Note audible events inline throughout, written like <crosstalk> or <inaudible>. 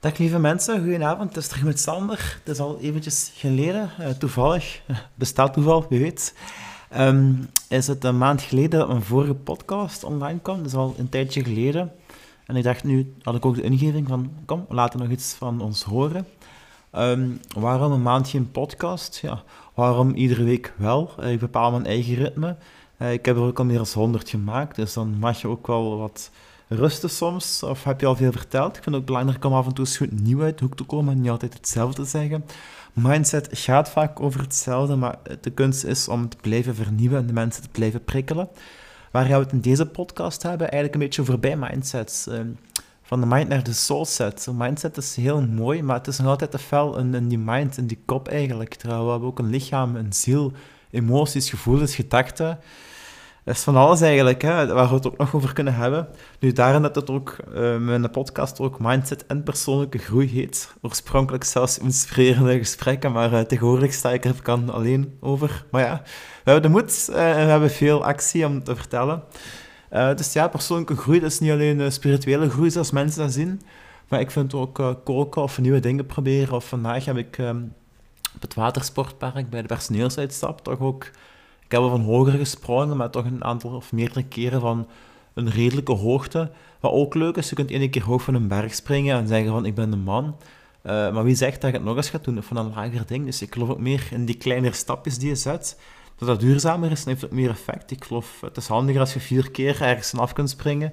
Dag lieve mensen, goedenavond. Het is terug met Sander. Het is al eventjes geleden, uh, toevallig, <laughs> bestaat toeval, wie weet. Um, is het een maand geleden dat mijn vorige podcast online kwam, dat is al een tijdje geleden. En ik dacht, nu had ik ook de ingeving van, kom, laten we nog iets van ons horen. Um, waarom een maand geen podcast? Ja, waarom iedere week wel? Uh, ik bepaal mijn eigen ritme. Uh, ik heb er ook al meer dan 100 gemaakt, dus dan mag je ook wel wat rusten soms? Of heb je al veel verteld? Ik vind het ook belangrijk om af en toe eens goed nieuw uit de hoek te komen en niet altijd hetzelfde te zeggen. Mindset gaat vaak over hetzelfde, maar de kunst is om te blijven vernieuwen en de mensen te blijven prikkelen. Waar gaan we het in deze podcast hebben? Eigenlijk een beetje voorbij mindsets. Ehm, van de mind naar de soul set. mindset is heel mooi, maar het is nog altijd te fel in, in die mind, in die kop eigenlijk. Terwijl we hebben ook een lichaam, een ziel, emoties, gevoelens, gedachten. Dat is van alles eigenlijk, hè, waar we het ook nog over kunnen hebben. Nu, daarin dat het ook uh, mijn podcast ook Mindset en Persoonlijke Groei heet. Oorspronkelijk zelfs inspirerende gesprekken, maar uh, tegenwoordig sta ik er kan alleen over. Maar ja, we hebben de moed uh, en we hebben veel actie om te vertellen. dus ja, persoonlijke groei, dat is niet alleen spirituele groei zoals mensen dat zien. Maar ik vind ook koken of nieuwe dingen proberen. Of vandaag heb ik um, op het watersportpark bij de personeelsuitstap toch ook ik heb wel van hoger gesprongen, maar toch een aantal of meerdere keren van een redelijke hoogte. Wat ook leuk is, je kunt één keer hoog van een berg springen en zeggen van ik ben de man. Uh, maar wie zegt dat je het nog eens gaat doen van een lager ding? Dus ik geloof ook meer in die kleinere stapjes die je zet. Dat dat duurzamer is en heeft ook meer effect. Ik geloof, het is handiger als je vier keer ergens af kunt springen.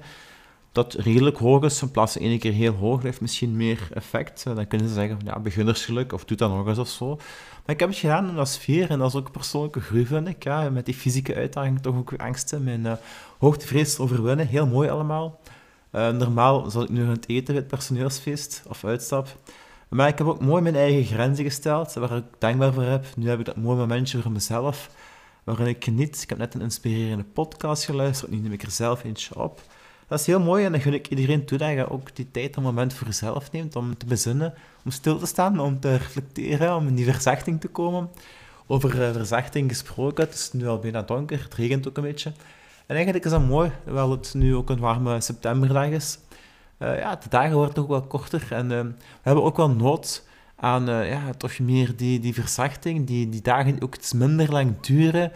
Dat redelijk hoog is, in plaats van één keer heel hoog, heeft misschien meer effect. Dan kunnen ze zeggen, van, ja, beginnersgeluk, of doe dat nog eens of zo. Maar ik heb het gedaan in dat sfeer en dat is ook persoonlijke groei, vind ik. Ja, met die fysieke uitdaging toch ook angsten, mijn uh, hoogtevrees overwinnen. Heel mooi allemaal. Uh, normaal zal ik nu aan het eten bij het personeelsfeest of uitstap. Maar ik heb ook mooi mijn eigen grenzen gesteld, waar ik dankbaar voor heb. Nu heb ik dat mooi momentje voor mezelf, waarin ik geniet. Ik heb net een inspirerende podcast geluisterd, nu neem ik er zelf eentje op. Dat is heel mooi en dan gun ik iedereen toe dat je ook die tijd een moment voor jezelf neemt om te bezinnen, om stil te staan, om te reflecteren, om in die verzachting te komen. Over uh, verzachting gesproken, het is nu al bijna donker, het regent ook een beetje. En eigenlijk is dat mooi, terwijl het nu ook een warme septemberdag is. Uh, ja, de dagen worden ook wel korter en uh, we hebben ook wel nood aan ja, toch meer die, die verzachting, die, die dagen ook iets minder lang duren,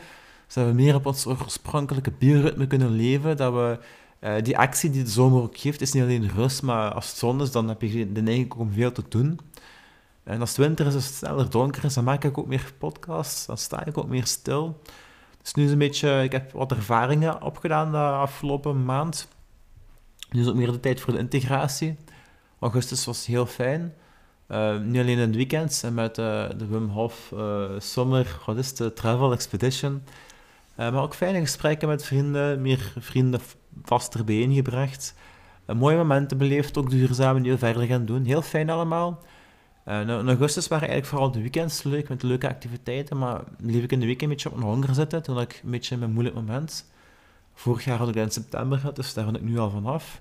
zodat we meer op ons oorspronkelijke bioritme kunnen leven, dat we uh, die actie die de zomer ook geeft, is niet alleen rust, maar als het zon is, dan heb je de neiging om veel te doen. En als het winter is, het sneller donker is, dan maak ik ook meer podcasts, dan sta ik ook meer stil. Dus nu is een beetje, ik heb wat ervaringen opgedaan de afgelopen maand. Nu is ook meer de tijd voor de integratie. Augustus was heel fijn. Uh, niet alleen in de weekends en met de Wim Hof uh, Summer, wat is de Travel Expedition. maar ook fijne gesprekken met vrienden, meer vrienden vaster bijeengebracht. Een mooie momenten beleefd, ook duurzaam en heel verder gaan doen. Heel fijn allemaal. Uh, in augustus waren eigenlijk vooral de weekends leuk, met leuke activiteiten, maar liep ik in de week een beetje op mijn honger zitten, toen ik een beetje mijn moeilijk moment. Vorig jaar had ik dat in september gehad, dus daar ben ik nu al vanaf.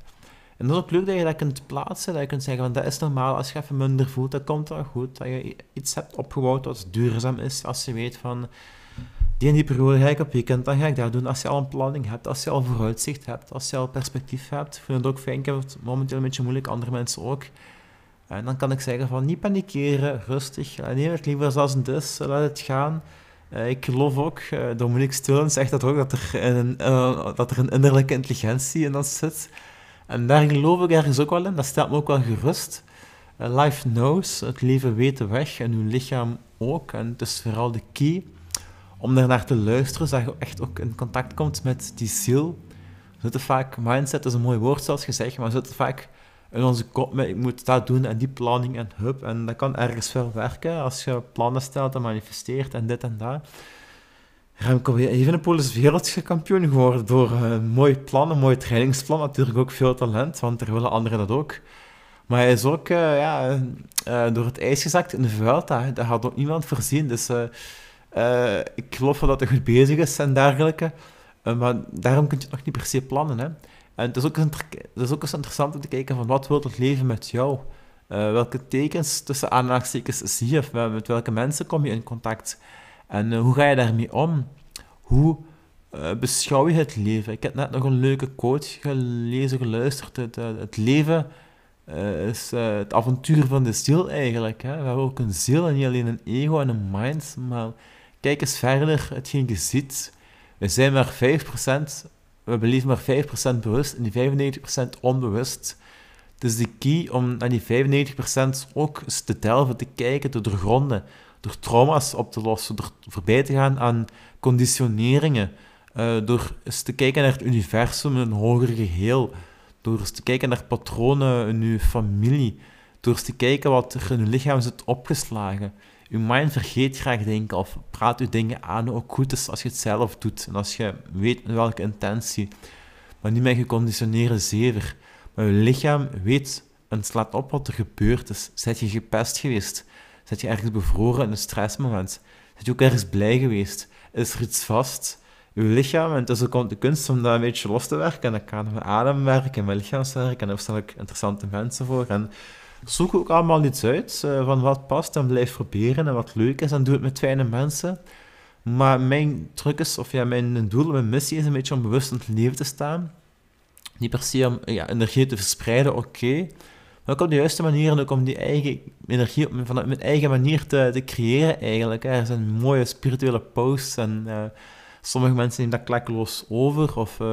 En dat is ook leuk dat je dat kunt plaatsen, dat je kunt zeggen van dat is normaal, als je even minder voelt, dat komt wel goed. Dat je iets hebt opgebouwd wat duurzaam is, als je weet van die en die periode ga ik op weekend, dan ga ik dat doen. Als je al een planning hebt, als je al vooruitzicht hebt, als je al perspectief hebt. Vind het ook fijn, ik heb het momenteel een beetje moeilijk, andere mensen ook. En dan kan ik zeggen van, niet panikeren, rustig, neem het liever zoals het is, laat het gaan. Uh, ik geloof ook, Dominique Stullen zegt dat ook, dat er, een, dat er een innerlijke intelligentie in ons zit. En daar geloof ik ergens ook wel in, dat stelt me ook wel gerust. life knows, het leven weet de weg en uw lichaam ook. En het is vooral de key om naar te luisteren, zodat je echt ook in contact komt met die ziel. We zitten vaak, mindset is een mooi woord zoals gezegd, maar we zitten vaak in onze kop met ik moet dat doen en die planning en hup. En dat kan ergens veel werken als je plannen stelt en manifesteert en dit en dat. Remco Evenepoel is wereldkampioen geworden door een uh, mooi plan, een mooi trainingsplan. Natuurlijk ook veel talent, want er willen anderen dat ook. Maar hij is ook uh, ja, uh, door het ijs gezakt in de Vuelta. Dat had ook niemand voorzien. Dus uh, ik geloof wel dat hij goed bezig is en dergelijke. Uh, maar daarom kun je het nog niet per se plannen. Hè. En het is, ook het is ook eens interessant om te kijken van wat wil het leven met jou? Uh, welke tekens tussen aanhalingstekens zie je? Met welke mensen kom je in contact? En hoe ga je daarmee om? Hoe beschouw je het leven? Ik heb net nog een leuke quote gelezen, geluisterd. Het, het leven is het avontuur van de ziel eigenlijk. Hè? We hebben ook een ziel en niet alleen een ego en een mind. Maar kijk eens verder, hetgeen je ziet. We zijn maar 5%, we beleven maar 5% bewust en die 95% onbewust. Dus de key om naar die 95% ook eens te delven, te kijken, te doorgronden, door trauma's op te lossen, door voorbij te gaan aan conditioneringen, uh, door eens te kijken naar het universum, een hoger geheel, door eens te kijken naar patronen in uw familie, door eens te kijken wat er in uw lichaam zit opgeslagen. Uw mind vergeet graag denken of praat u dingen aan ook goed is als je het zelf doet en als je weet met welke intentie. Maar niet met geconditioneerde zever. Maar je lichaam weet en slaat op wat er gebeurd is. Zet je gepest geweest? Zet je ergens bevroren in een stressmoment? Zet je ook ergens blij geweest? Is er iets vast? Je lichaam, en het ook de kunst om dat een beetje los te werken. En dan kan met ademwerk en met lichaamswerk. En daar stel ik interessante mensen voor. En zoek ook allemaal iets uit uh, van wat past en blijf proberen en wat leuk is. En doe het met fijne mensen. Maar mijn truc is, of ja, mijn doel, mijn missie is een beetje om bewust in het leven te staan. Niet per se om ja, energie te verspreiden, oké. maar ook op de juiste manier ook om die eigen energie vanuit mijn eigen manier te, te creëren eigenlijk. Er zijn mooie spirituele posts en uh, sommige mensen nemen dat klakkeloos over. Of, uh,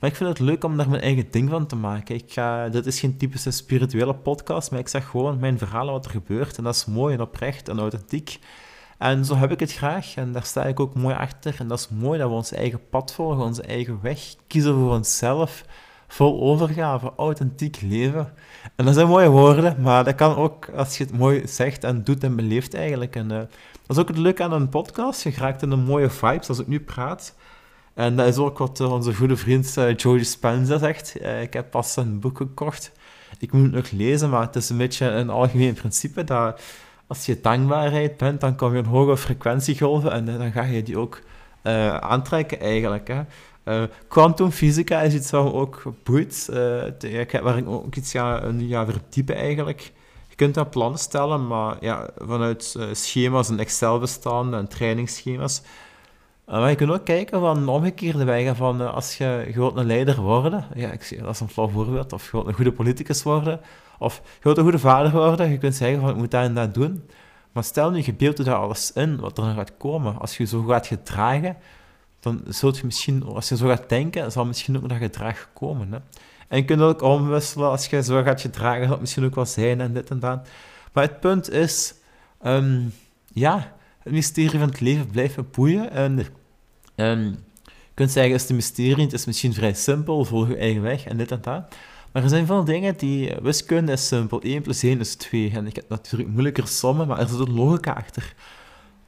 maar ik vind het leuk om daar mijn eigen ding van te maken. Ik ga, dit is geen typische spirituele podcast, maar ik zeg gewoon mijn verhalen wat er gebeurt. En dat is mooi en oprecht en authentiek. En zo heb ik het graag en daar sta ik ook mooi achter. En dat is mooi dat we ons eigen pad volgen, onze eigen weg, kiezen voor onszelf vol overgave, authentiek leven. En dat zijn mooie woorden, maar dat kan ook als je het mooi zegt en doet en beleeft eigenlijk. En uh, dat is ook het leuke aan een podcast. Je raakt in een mooie vibes als ik nu praat. En dat is ook wat eh, onze goede vriend Joey Spencer zegt. ik heb pas een boek gekocht. Ik moet het nog lezen, maar het is een beetje een algemeen principe dat als je dankbaarheid bent, dan kom je een hoge frequentiegolven en dan ga je die ook aantrekken eigenlijk. Hè. Quantumfysica is iets wat ook boeit, uh, waar ik ook iets ga, ja, verdiepen eigenlijk. Je kunt daar plannen stellen, maar ja, vanuit uh, schema's en Excel-bestanden en trainingsschema's. maar je kunt ook kijken van de omgekeerde wegen, van als je, wilt een leider worden, ja, ik zie, dat is een flauw voorbeeld, of wilt een goede politicus worden, of wilt een goede vader worden, je kunt zeggen van ik moet dat en dat doen. Maar stel nu, je beeldt daar alles in, wat er gaat komen. Als je zo gaat gedragen, dan zul je misschien, als je zo gaat denken, zal misschien ook dat gedrag komen. Hè? En je kunt ook omwisselen als je zo gaat gedragen, dat misschien ook wel zijn en dit en dat. Maar het punt is, um, ja, het mysterie van het leven blijft me boeien. En um, je kunt zeggen, is het een mysterie, is misschien vrij simpel, volg je eigen weg en dit en dat. Maar er zijn veel dingen die, wiskunde is simpel, 1 plus 1 is 2. En ik heb natuurlijk moeilijker sommen, maar er zit een logica achter.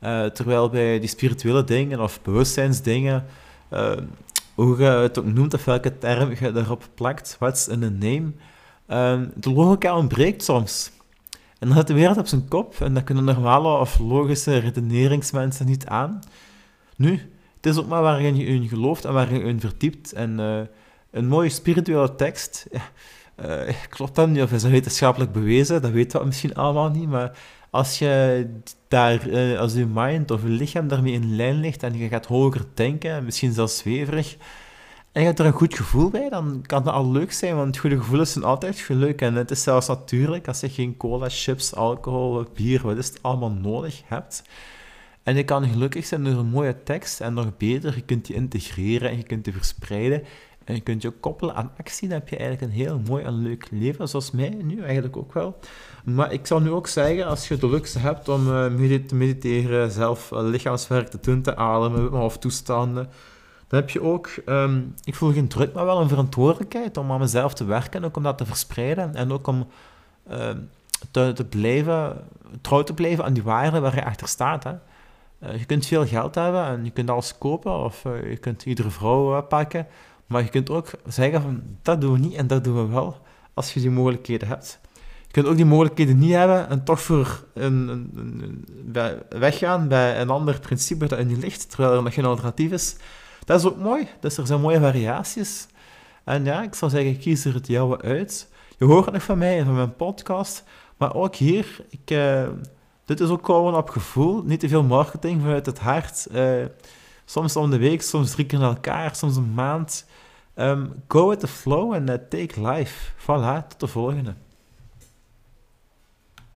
Uh, terwijl bij die spirituele dingen of bewustzijnsdingen, uh, hoe je het ook noemt of welke term je erop plakt, what's in a name, uh, de logica ontbreekt soms. En dan gaat de wereld op zijn kop en dat kunnen normale of logische redeneringsmensen niet aan. Nu, het is ook maar waarin je in gelooft en waarin je in verdiept. En een mooie spirituele tekst, ja, <laughs> klopt dat niet of is dat wetenschappelijk bewezen? Dat weten we misschien allemaal niet, maar als je daar, uh, als je mind of je lichaam daarmee in lijn ligt en je gaat hoger denken, misschien zelfs zweverig, en je hebt er een goed gevoel bij, dan kan dat al leuk zijn, want goede gevoelens zijn altijd leuk. En het is zelfs natuurlijk als je geen cola, chips, alcohol, bier, wat is het, allemaal nodig hebt. En je kan gelukkig zijn door een mooie tekst en nog beter, je kunt die integreren en je kunt die verspreiden. En je kunt je koppelen aan actie, dan heb je eigenlijk een heel mooi en leuk leven, zoals mij nu eigenlijk ook wel. Maar ik zou nu ook zeggen, als je de luxe hebt om uh, te mediteren, zelf uh, lichaamswerk te doen, te ademen of toestanden, dan heb je ook, um, ik voel geen druk, maar wel een verantwoordelijkheid om aan mezelf te werken, ook om dat te verspreiden en ook om uh, te, blijven, trouw te blijven aan die waarden waar je achter staat. Hè. Uh, je kunt veel geld hebben en je kunt alles kopen of je kunt iedere vrouw pakken, maar je kunt ook zeggen van dat doen we niet en dat doen we wel, als je die mogelijkheden hebt. Je kunt ook die mogelijkheden niet hebben en toch voor een, een, een, weggaan bij een ander principe dat in je ligt, terwijl er nog geen alternatief is. Dat is ook mooi. Dus er zijn mooie variaties. En ja, ik zou zeggen, kies er het jouwe uit. Je hoort nog van mij en van mijn podcast. Maar ook hier, ik, uh, dit is ook gewoon op gevoel. Niet te veel marketing vanuit het hart. Uh, soms om de week, soms drie keer na elkaar, soms een maand. Um, go with the flow and uh, take life. Voilà, tot de volgende.